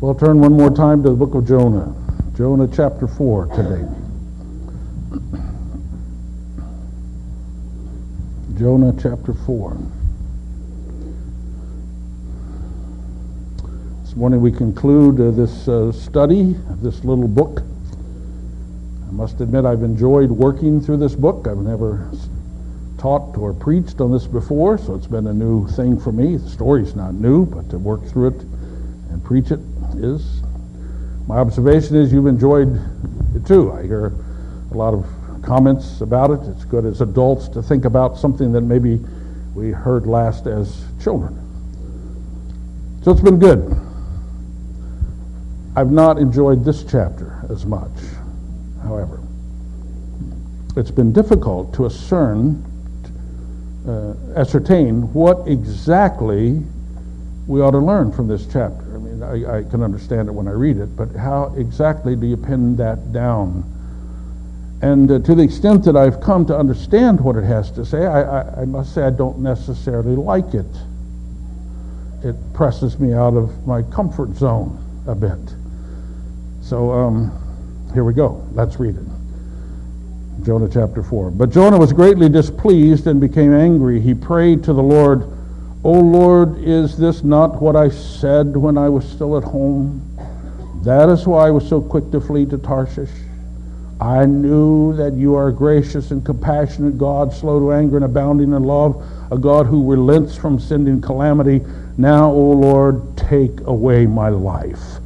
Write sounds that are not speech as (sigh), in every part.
We'll turn one more time to the book of Jonah. Jonah chapter 4 today. Jonah chapter 4. This morning we conclude uh, this uh, study of this little book. I must admit I've enjoyed working through this book. I've never taught or preached on this before, so it's been a new thing for me. The story's not new, but to work through it and preach it is. My observation is you've enjoyed it too. I hear a lot of comments about it. It's good as adults to think about something that maybe we heard last as children. So it's been good. I've not enjoyed this chapter as much, however. It's been difficult to discern, uh, ascertain what exactly we ought to learn from this chapter. I I, can understand it when I read it, but how exactly do you pin that down? And uh, to the extent that I've come to understand what it has to say, I, I, I must say I don't necessarily like it. It presses me out of my comfort zone a bit. So um, here we go. Let's read it. Jonah chapter 4. But Jonah was greatly displeased and became angry. He prayed to the Lord, O Lord, is this not what I said when I was still at home? That is why I was so quick to flee to Tarshish. I knew that you are a gracious and compassionate God, slow to anger and abounding in love, a God who relents from sending calamity. Now, O Lord, take away my life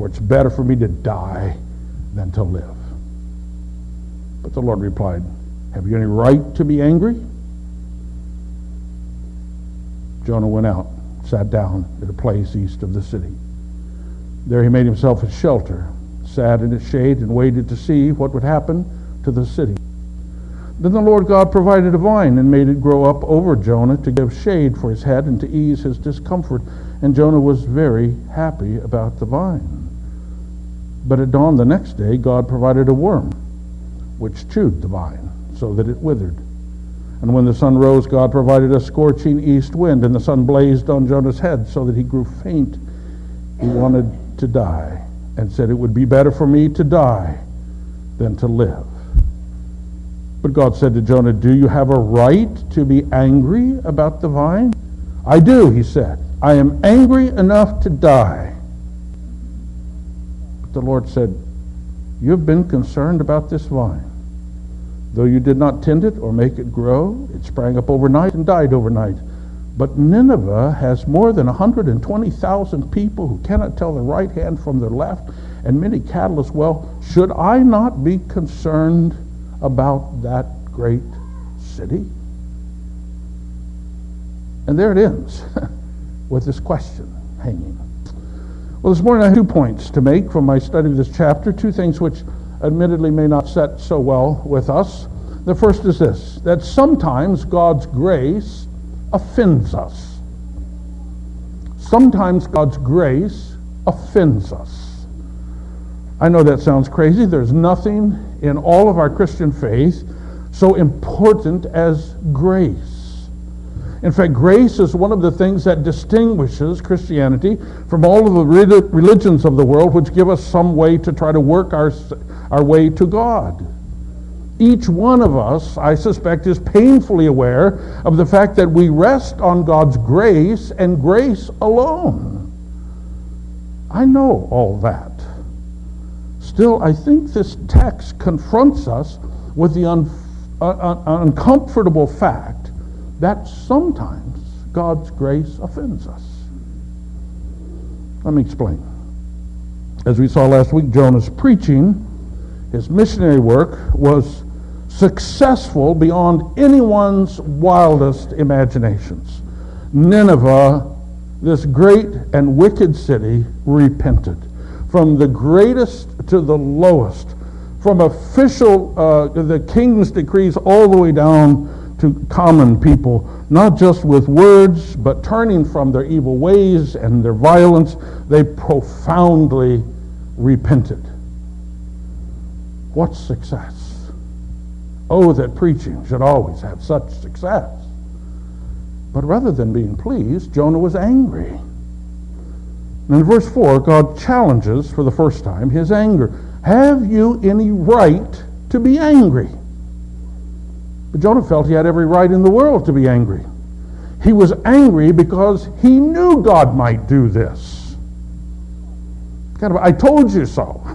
for it's better for me to die than to live. But the Lord replied, Have you any right to be angry? Jonah went out, sat down at a place east of the city. There he made himself a shelter, sat in its shade, and waited to see what would happen to the city. Then the Lord God provided a vine and made it grow up over Jonah to give shade for his head and to ease his discomfort. And Jonah was very happy about the vine. But at dawn the next day, God provided a worm, which chewed the vine, so that it withered. And when the sun rose, God provided a scorching east wind, and the sun blazed on Jonah's head, so that he grew faint. He wanted to die, and said, It would be better for me to die than to live. But God said to Jonah, Do you have a right to be angry about the vine? I do, he said. I am angry enough to die But the Lord said, You have been concerned about this vine. Though you did not tend it or make it grow, it sprang up overnight and died overnight. But Nineveh has more than 120,000 people who cannot tell their right hand from their left, and many cattle as well. Should I not be concerned about that great city? And there it ends (laughs) with this question hanging. Well, this morning I have two points to make from my study of this chapter, two things which admittedly may not set so well with us. The first is this that sometimes God's grace offends us. Sometimes God's grace offends us. I know that sounds crazy. There's nothing in all of our Christian faith so important as grace. In fact, grace is one of the things that distinguishes Christianity from all of the religions of the world, which give us some way to try to work our, our way to God. Each one of us, I suspect, is painfully aware of the fact that we rest on God's grace and grace alone. I know all that. Still, I think this text confronts us with the un- uh, uncomfortable fact that sometimes God's grace offends us. Let me explain. As we saw last week, Jonah's preaching, his missionary work, was successful beyond anyone's wildest imaginations. Nineveh, this great and wicked city, repented. From the greatest to the lowest, from official, uh, the king's decrees, all the way down to common people, not just with words, but turning from their evil ways and their violence, they profoundly repented. What success? Oh, that preaching should always have such success. But rather than being pleased, Jonah was angry. And in verse 4, God challenges for the first time his anger. Have you any right to be angry? But Jonah felt he had every right in the world to be angry. He was angry because he knew God might do this. Kind of, I told you so.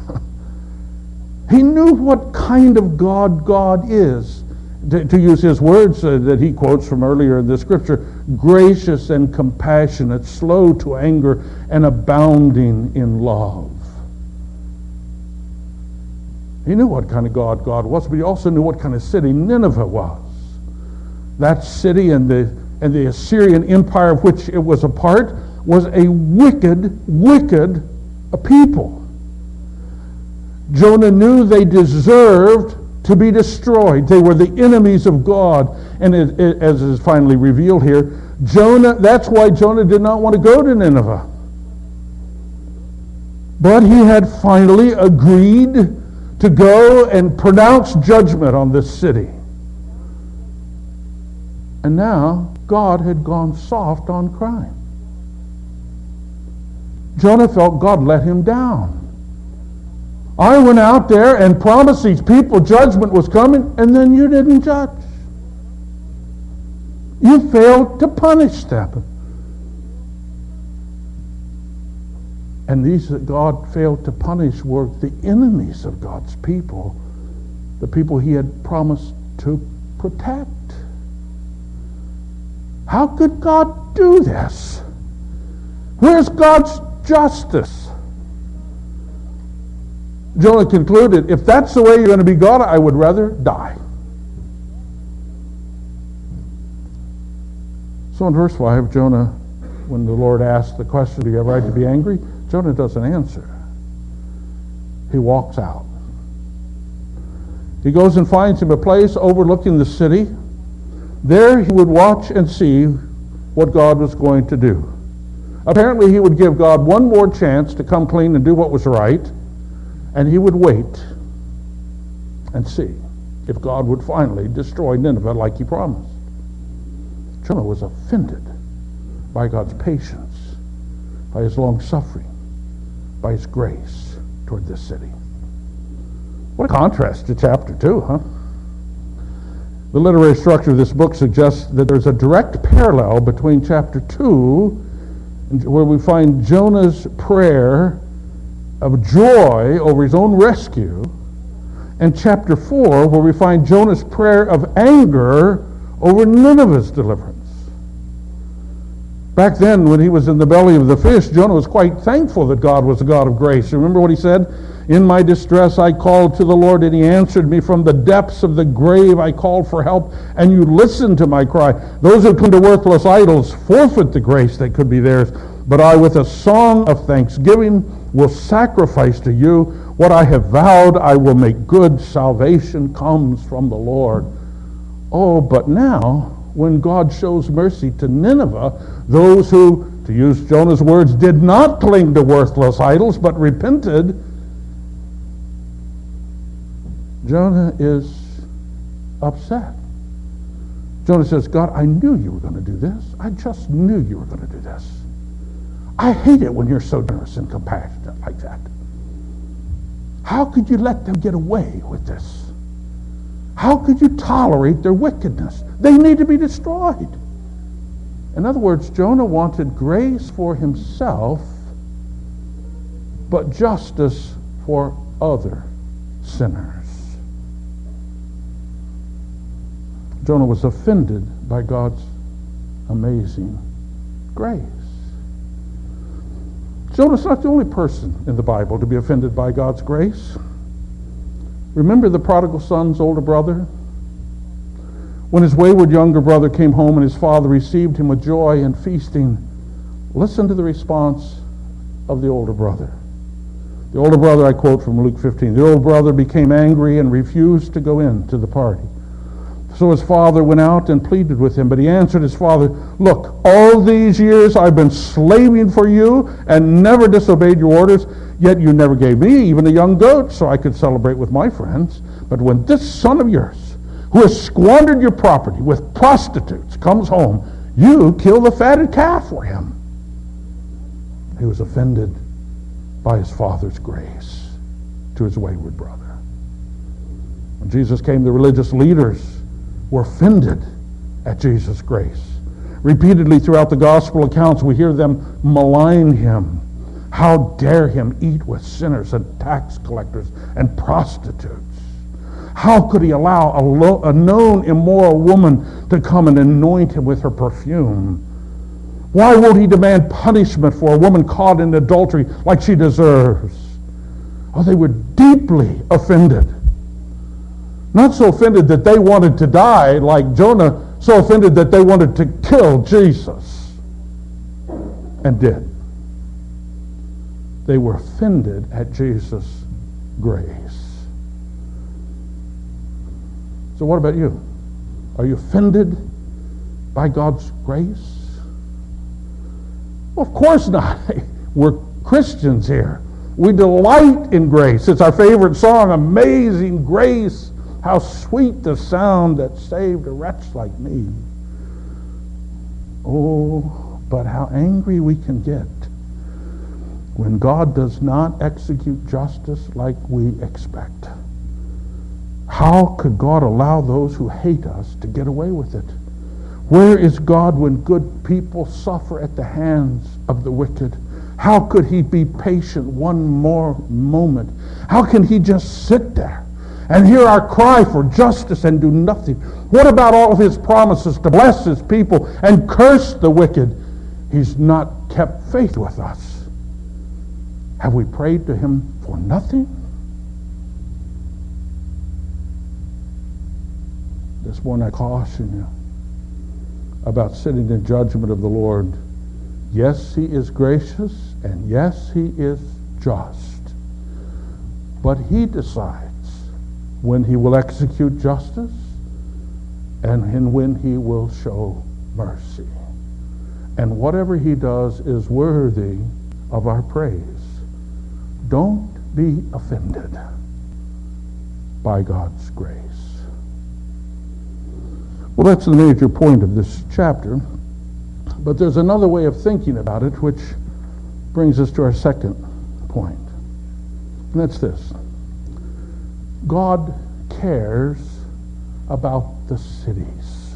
(laughs) he knew what kind of God God is. To, to use his words uh, that he quotes from earlier in the scripture, gracious and compassionate, slow to anger, and abounding in love. He knew what kind of God God was, but he also knew what kind of city Nineveh was. That city and the and the Assyrian Empire of which it was a part was a wicked, wicked people. Jonah knew they deserved to be destroyed. They were the enemies of God. And it, it, as is finally revealed here, Jonah, that's why Jonah did not want to go to Nineveh. But he had finally agreed to go and pronounce judgment on this city. And now God had gone soft on crime. Jonah felt God let him down. I went out there and promised these people judgment was coming, and then you didn't judge. You failed to punish them. And these that God failed to punish were the enemies of God's people, the people he had promised to protect. How could God do this? Where's God's justice? Jonah concluded, if that's the way you're going to be God, I would rather die. So in verse 5, Jonah, when the Lord asked the question, do you have right to be angry? Jonah doesn't answer. He walks out. He goes and finds him a place overlooking the city there he would watch and see what God was going to do. Apparently, he would give God one more chance to come clean and do what was right, and he would wait and see if God would finally destroy Nineveh like he promised. Jonah was offended by God's patience, by his long suffering, by his grace toward this city. What a contrast to chapter 2, huh? The literary structure of this book suggests that there's a direct parallel between chapter 2, where we find Jonah's prayer of joy over his own rescue, and chapter 4, where we find Jonah's prayer of anger over Nineveh's deliverance. Back then, when he was in the belly of the fish, Jonah was quite thankful that God was a God of grace. Remember what he said? In my distress, I called to the Lord, and he answered me from the depths of the grave. I called for help, and you listened to my cry. Those who come to worthless idols forfeit the grace that could be theirs. But I, with a song of thanksgiving, will sacrifice to you what I have vowed. I will make good. Salvation comes from the Lord. Oh, but now, when God shows mercy to Nineveh, those who, to use Jonah's words, did not cling to worthless idols, but repented, Jonah is upset. Jonah says, God, I knew you were going to do this. I just knew you were going to do this. I hate it when you're so generous and compassionate like that. How could you let them get away with this? How could you tolerate their wickedness? They need to be destroyed. In other words, Jonah wanted grace for himself, but justice for other sinners. Jonah was offended by God's amazing grace. Jonah's not the only person in the Bible to be offended by God's grace. Remember the prodigal son's older brother? When his wayward younger brother came home and his father received him with joy and feasting, listen to the response of the older brother. The older brother, I quote from Luke 15, the older brother became angry and refused to go in to the party. So his father went out and pleaded with him, but he answered his father, Look, all these years I've been slaving for you and never disobeyed your orders, yet you never gave me even a young goat so I could celebrate with my friends. But when this son of yours, who has squandered your property with prostitutes, comes home, you kill the fatted calf for him. He was offended by his father's grace to his wayward brother. When Jesus came, the religious leaders were offended at Jesus' grace. Repeatedly throughout the gospel accounts, we hear them malign him. How dare him eat with sinners and tax collectors and prostitutes? How could he allow a, lo- a known immoral woman to come and anoint him with her perfume? Why won't he demand punishment for a woman caught in adultery like she deserves? Oh, they were deeply offended. Not so offended that they wanted to die like Jonah, so offended that they wanted to kill Jesus. And did. They were offended at Jesus' grace. So, what about you? Are you offended by God's grace? Well, of course not. (laughs) We're Christians here. We delight in grace. It's our favorite song, Amazing Grace. How sweet the sound that saved a wretch like me. Oh, but how angry we can get when God does not execute justice like we expect. How could God allow those who hate us to get away with it? Where is God when good people suffer at the hands of the wicked? How could he be patient one more moment? How can he just sit there and hear our cry for justice and do nothing? What about all of his promises to bless his people and curse the wicked? He's not kept faith with us. Have we prayed to him for nothing? This morning I caution you about sitting in judgment of the Lord. Yes, he is gracious, and yes, he is just. But he decides when he will execute justice and when he will show mercy. And whatever he does is worthy of our praise. Don't be offended by God's grace. Well, that's the major point of this chapter. But there's another way of thinking about it, which brings us to our second point. And that's this God cares about the cities.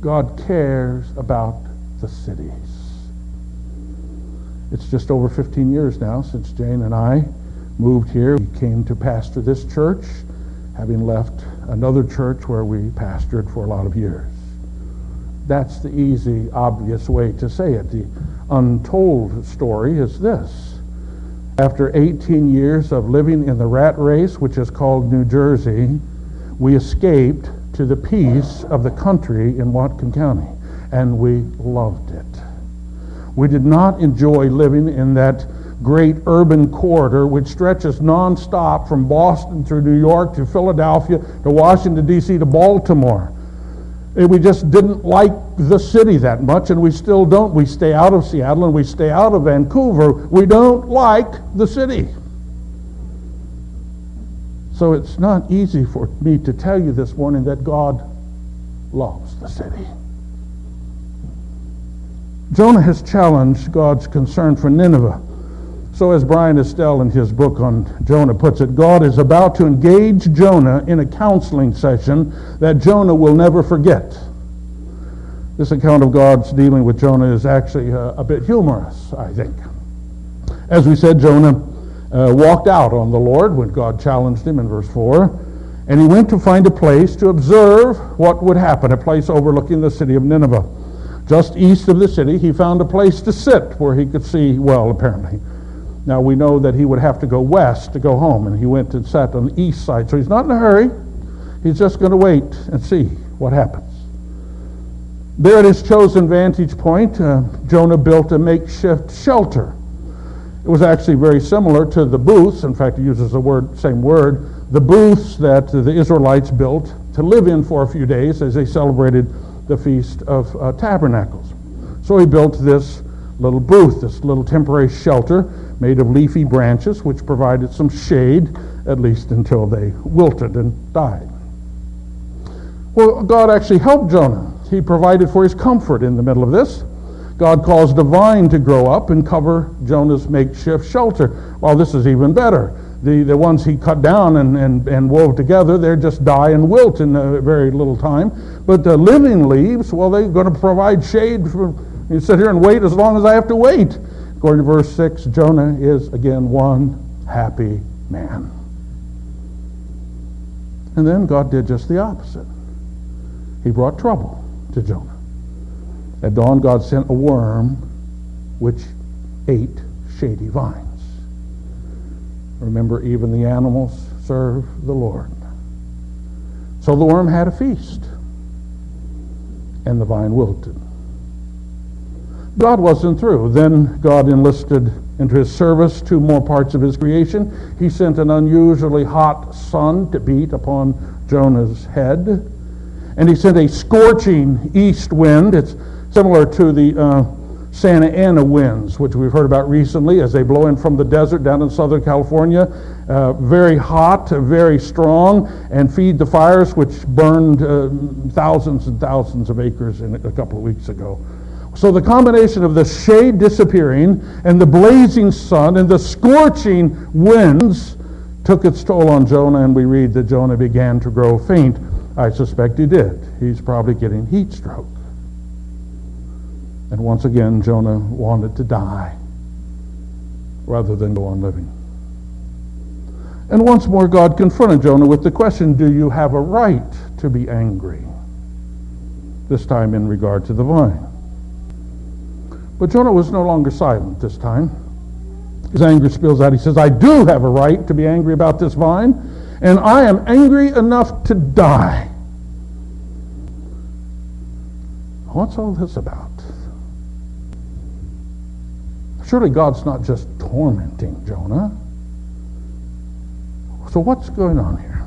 God cares about the cities. It's just over 15 years now since Jane and I moved here. We came to pastor this church, having left another church where we pastored for a lot of years. That's the easy, obvious way to say it. The untold story is this. After 18 years of living in the rat race, which is called New Jersey, we escaped to the peace of the country in Whatcom County, and we loved it. We did not enjoy living in that great urban corridor which stretches nonstop from Boston through New York to Philadelphia to Washington, D.C. to Baltimore. We just didn't like the city that much, and we still don't. We stay out of Seattle and we stay out of Vancouver. We don't like the city. So it's not easy for me to tell you this morning that God loves the city. Jonah has challenged God's concern for Nineveh. So, as Bryan Estelle in his book on Jonah puts it, God is about to engage Jonah in a counseling session that Jonah will never forget. This account of God's dealing with Jonah is actually a, a bit humorous, I think. As we said, Jonah uh, walked out on the Lord when God challenged him in verse 4, and he went to find a place to observe what would happen, a place overlooking the city of Nineveh. Just east of the city, he found a place to sit where he could see well, apparently. Now we know that he would have to go west to go home, and he went and sat on the east side. So he's not in a hurry. He's just going to wait and see what happens. There at his chosen vantage point, uh, Jonah built a makeshift shelter. It was actually very similar to the booths. In fact, he uses the word, same word, the booths that the Israelites built to live in for a few days as they celebrated the Feast of uh, Tabernacles. So he built this little booth, this little temporary shelter made of leafy branches, which provided some shade, at least until they wilted and died. Well, God actually helped Jonah. He provided for his comfort in the middle of this. God caused a vine to grow up and cover Jonah's makeshift shelter. Well, this is even better. The, the ones he cut down and, and, and wove together, they just die and wilt in a very little time. But the living leaves, well, they're going to provide shade. For, you sit here and wait as long as I have to wait. According to verse 6, Jonah is again one happy man. And then God did just the opposite. He brought trouble to Jonah. At dawn, God sent a worm which ate shady vines. Remember, even the animals serve the Lord. So the worm had a feast, and the vine wilted. God wasn't through. Then God enlisted into his service two more parts of his creation. He sent an unusually hot sun to beat upon Jonah's head. And he sent a scorching east wind. It's similar to the uh, Santa Ana winds, which we've heard about recently as they blow in from the desert down in Southern California. Uh, very hot, very strong, and feed the fires which burned uh, thousands and thousands of acres in, a couple of weeks ago. So the combination of the shade disappearing and the blazing sun and the scorching winds took its toll on Jonah, and we read that Jonah began to grow faint. I suspect he did. He's probably getting heat stroke. And once again, Jonah wanted to die rather than go on living. And once more, God confronted Jonah with the question Do you have a right to be angry? This time in regard to the vine. But Jonah was no longer silent this time. His anger spills out. He says, I do have a right to be angry about this vine, and I am angry enough to die. What's all this about? Surely God's not just tormenting Jonah. So what's going on here?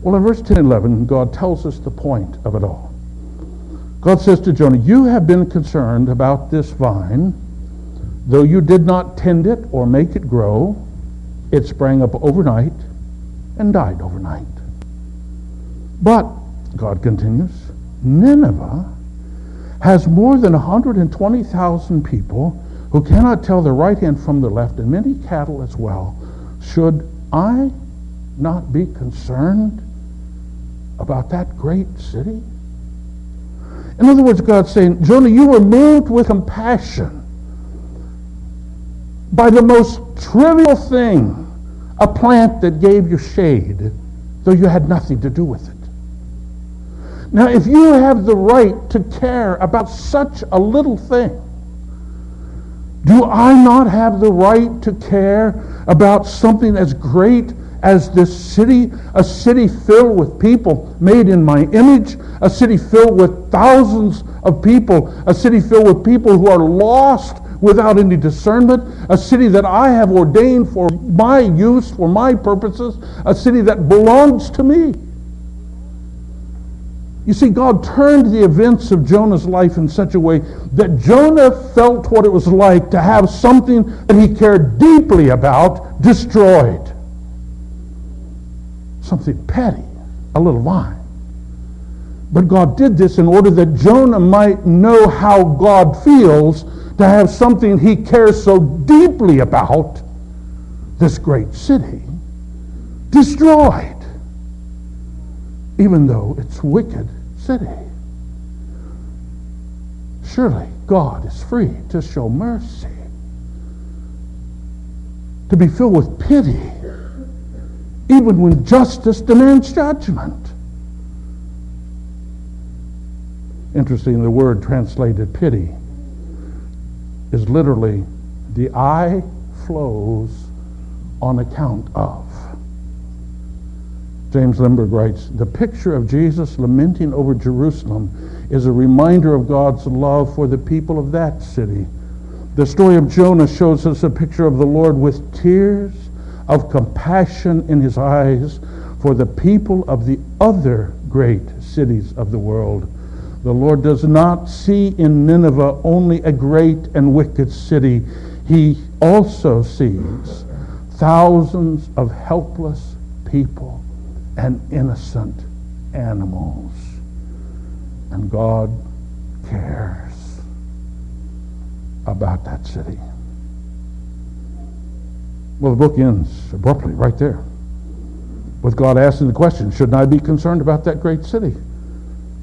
Well, in verse 10 and 11, God tells us the point of it all. God says to Jonah, You have been concerned about this vine, though you did not tend it or make it grow, it sprang up overnight and died overnight. But, God continues, Nineveh has more than 120,000 people who cannot tell the right hand from the left, and many cattle as well. Should I not be concerned about that great city? In other words, God's saying, Jonah, you were moved with compassion by the most trivial thing, a plant that gave you shade, though you had nothing to do with it. Now, if you have the right to care about such a little thing, do I not have the right to care about something as great as this city, a city filled with people made in my image, a city filled with thousands of people, a city filled with people who are lost without any discernment, a city that I have ordained for my use, for my purposes, a city that belongs to me. You see, God turned the events of Jonah's life in such a way that Jonah felt what it was like to have something that he cared deeply about destroyed something petty, a little vine. But God did this in order that Jonah might know how God feels to have something he cares so deeply about, this great city, destroyed, even though it's wicked city. Surely God is free to show mercy, to be filled with pity even when justice demands judgment. Interesting, the word translated pity is literally the eye flows on account of. James Limburg writes, the picture of Jesus lamenting over Jerusalem is a reminder of God's love for the people of that city. The story of Jonah shows us a picture of the Lord with tears of compassion in his eyes for the people of the other great cities of the world. The Lord does not see in Nineveh only a great and wicked city. He also sees thousands of helpless people and innocent animals. And God cares. about that city. Well, the book ends abruptly right there with God asking the question, Shouldn't I be concerned about that great city?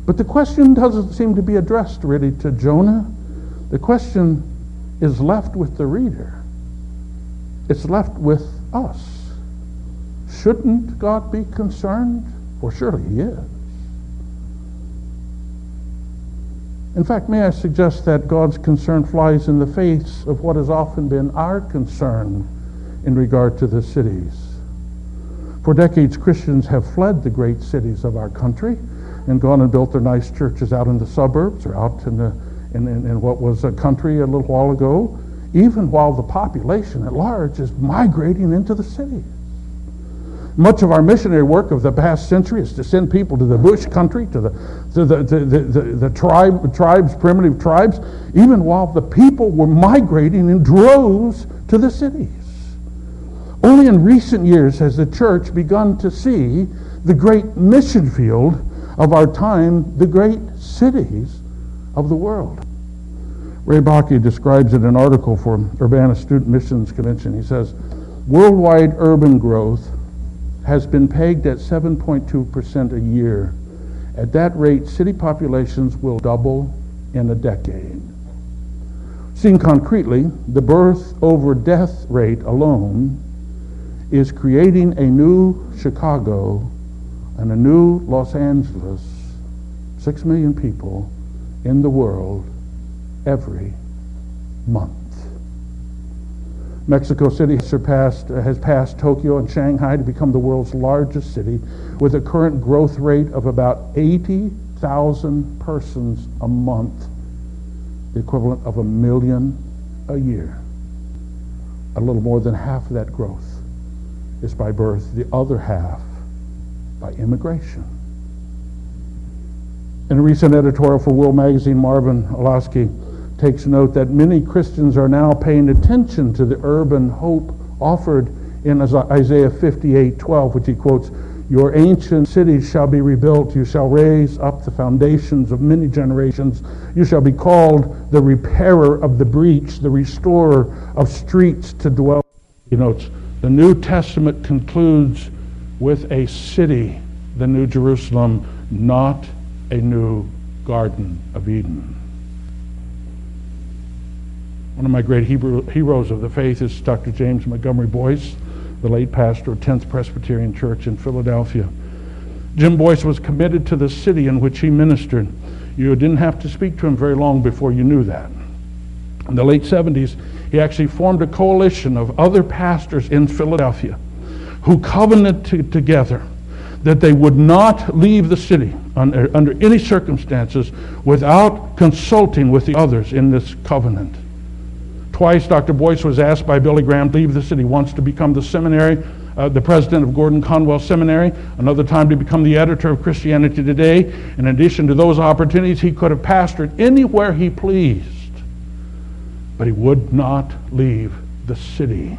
But the question doesn't seem to be addressed really to Jonah. The question is left with the reader, it's left with us. Shouldn't God be concerned? Well, surely He is. In fact, may I suggest that God's concern flies in the face of what has often been our concern in regard to the cities. For decades, Christians have fled the great cities of our country and gone and built their nice churches out in the suburbs or out in, the, in, in, in what was a country a little while ago, even while the population at large is migrating into the cities. Much of our missionary work of the past century is to send people to the bush country, to the, to the, to the, the, the tribe, tribes, primitive tribes, even while the people were migrating in droves to the cities. Only in recent years has the church begun to see the great mission field of our time, the great cities of the world. Ray Bakke describes it in an article for Urbana Student Missions Convention. He says, worldwide urban growth has been pegged at 7.2% a year. At that rate, city populations will double in a decade. Seen concretely, the birth over death rate alone is creating a new Chicago and a new Los Angeles, six million people in the world every month. Mexico City surpassed, uh, has passed Tokyo and Shanghai to become the world's largest city with a current growth rate of about 80,000 persons a month, the equivalent of a million a year. A little more than half of that growth is by birth, the other half by immigration. In a recent editorial for World Magazine, Marvin Olasky takes note that many Christians are now paying attention to the urban hope offered in Isaiah 58 12, which he quotes Your ancient cities shall be rebuilt, you shall raise up the foundations of many generations, you shall be called the repairer of the breach, the restorer of streets to dwell. He notes the New Testament concludes with a city, the New Jerusalem, not a new Garden of Eden. One of my great Hebrew, heroes of the faith is Dr. James Montgomery Boice, the late pastor of 10th Presbyterian Church in Philadelphia. Jim Boice was committed to the city in which he ministered. You didn't have to speak to him very long before you knew that. In the late 70s, he actually formed a coalition of other pastors in Philadelphia who covenanted together that they would not leave the city under, under any circumstances without consulting with the others in this covenant. Twice, Dr. Boice was asked by Billy Graham to leave the city, once to become the seminary, uh, the president of Gordon Conwell Seminary, another time to become the editor of Christianity Today. In addition to those opportunities, he could have pastored anywhere he pleased, but he would not leave the city.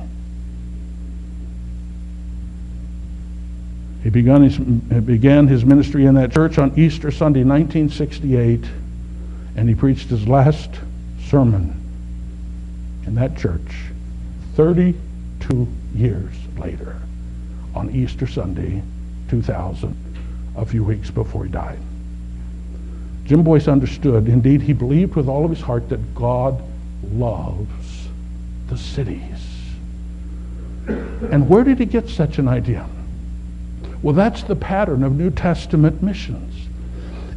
He began his, began his ministry in that church on Easter Sunday, 1968, and he preached his last sermon in that church 32 years later on Easter Sunday 2000, a few weeks before he died. Jim Boice understood, indeed, he believed with all of his heart that God loves the cities. And where did he get such an idea? Well, that's the pattern of New Testament missions.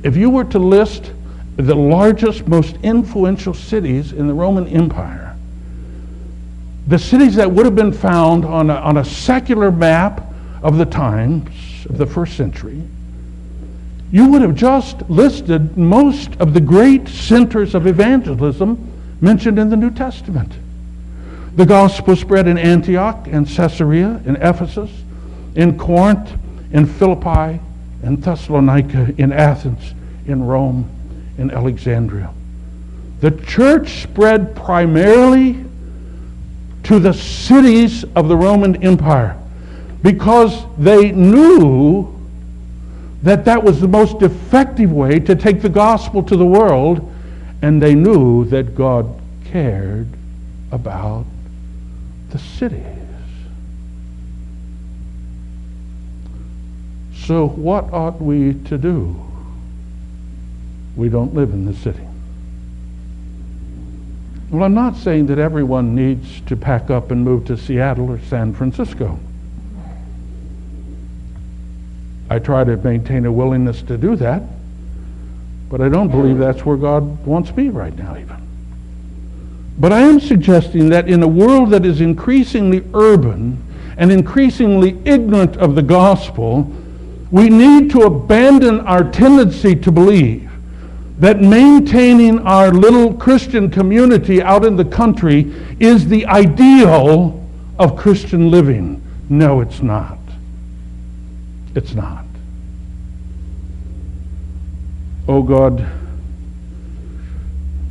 If you were to list the largest, most influential cities in the Roman Empire, the cities that would have been found on a, on a secular map of the times of the first century, you would have just listed most of the great centers of evangelism mentioned in the New Testament. The gospel spread in Antioch and Caesarea, in Ephesus, in Corinth, in Philippi, in Thessalonica, in Athens, in Rome, in Alexandria. The church spread primarily to the cities of the Roman Empire because they knew that that was the most effective way to take the gospel to the world, and they knew that God cared about the cities. So, what ought we to do? We don't live in the city. Well, I'm not saying that everyone needs to pack up and move to Seattle or San Francisco. I try to maintain a willingness to do that, but I don't believe that's where God wants me right now, even. But I am suggesting that in a world that is increasingly urban and increasingly ignorant of the gospel, we need to abandon our tendency to believe that maintaining our little Christian community out in the country is the ideal of Christian living. No, it's not. It's not. Oh God,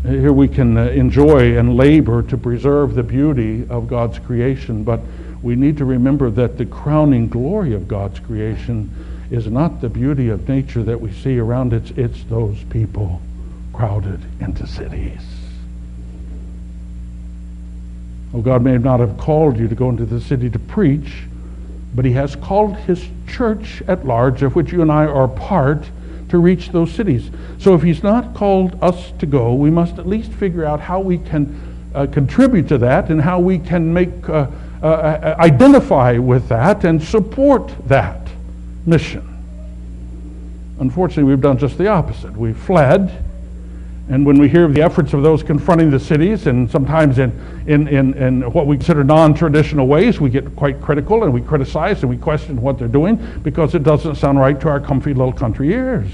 here we can uh, enjoy and labor to preserve the beauty of God's creation, but we need to remember that the crowning glory of God's creation is not the beauty of nature that we see around us, it's those people crowded into cities. Oh, God may not have called you to go into the city to preach, but He has called His church at large, of which you and I are part, to reach those cities. So if He's not called us to go, we must at least figure out how we can uh, contribute to that and how we can make uh, uh, uh identify with that and support that mission. Unfortunately, we've done just the opposite. We've fled. And when we hear of the efforts of those confronting the cities, and sometimes in, in, in, in what we consider non traditional ways, we get quite critical and we criticize and we question what they're doing because it doesn't sound right to our comfy little country ears.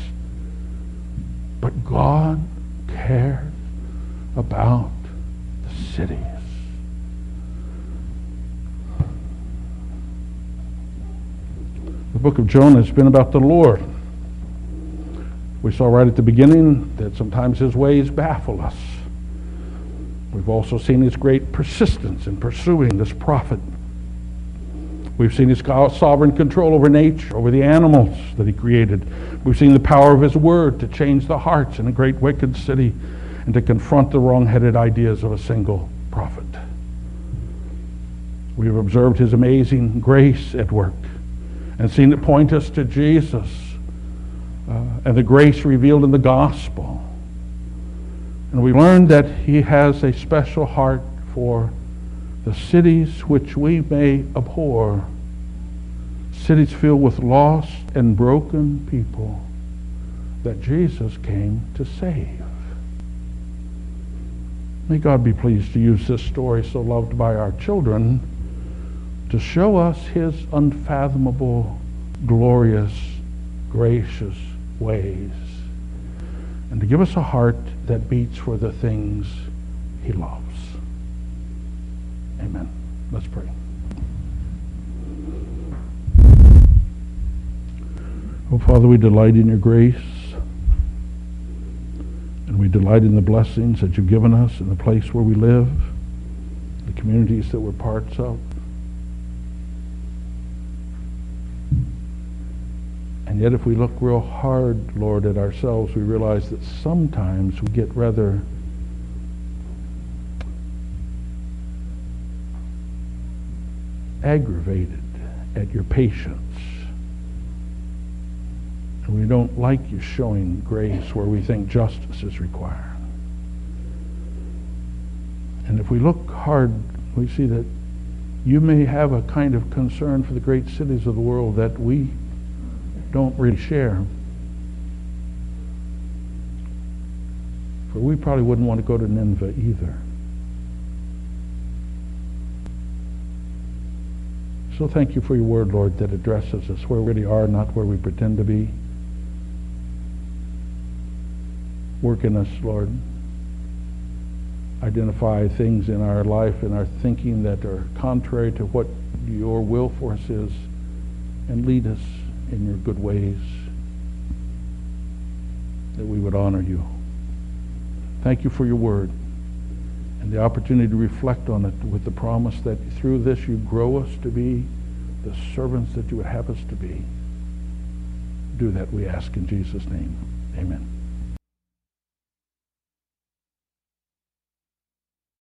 But God cares about the cities. The book of Jonah has been about the Lord. We saw right at the beginning that sometimes his ways baffle us. We've also seen his great persistence in pursuing this prophet. We've seen his sovereign control over nature, over the animals that he created. We've seen the power of his word to change the hearts in a great wicked city and to confront the wrong-headed ideas of a single prophet. We've observed his amazing grace at work and seen it point us to Jesus uh, and the grace revealed in the gospel. And we learned that he has a special heart for the cities which we may abhor, cities filled with lost and broken people that Jesus came to save. May God be pleased to use this story so loved by our children to show us his unfathomable, glorious, gracious ways and to give us a heart that beats for the things he loves. Amen. Let's pray. Oh, Father, we delight in your grace. And we delight in the blessings that you've given us in the place where we live, the communities that we're parts of. Yet, if we look real hard, Lord, at ourselves, we realize that sometimes we get rather aggravated at your patience. And we don't like you showing grace where we think justice is required. And if we look hard, we see that you may have a kind of concern for the great cities of the world that we don't really share. For we probably wouldn't want to go to Nineveh either. So thank you for your word, Lord, that addresses us where we really are, not where we pretend to be. Work in us, Lord. Identify things in our life and our thinking that are contrary to what your will for us is, and lead us in your good ways, that we would honor you. Thank you for your word and the opportunity to reflect on it with the promise that through this you grow us to be the servants that you would have us to be. Do that, we ask in Jesus' name. Amen.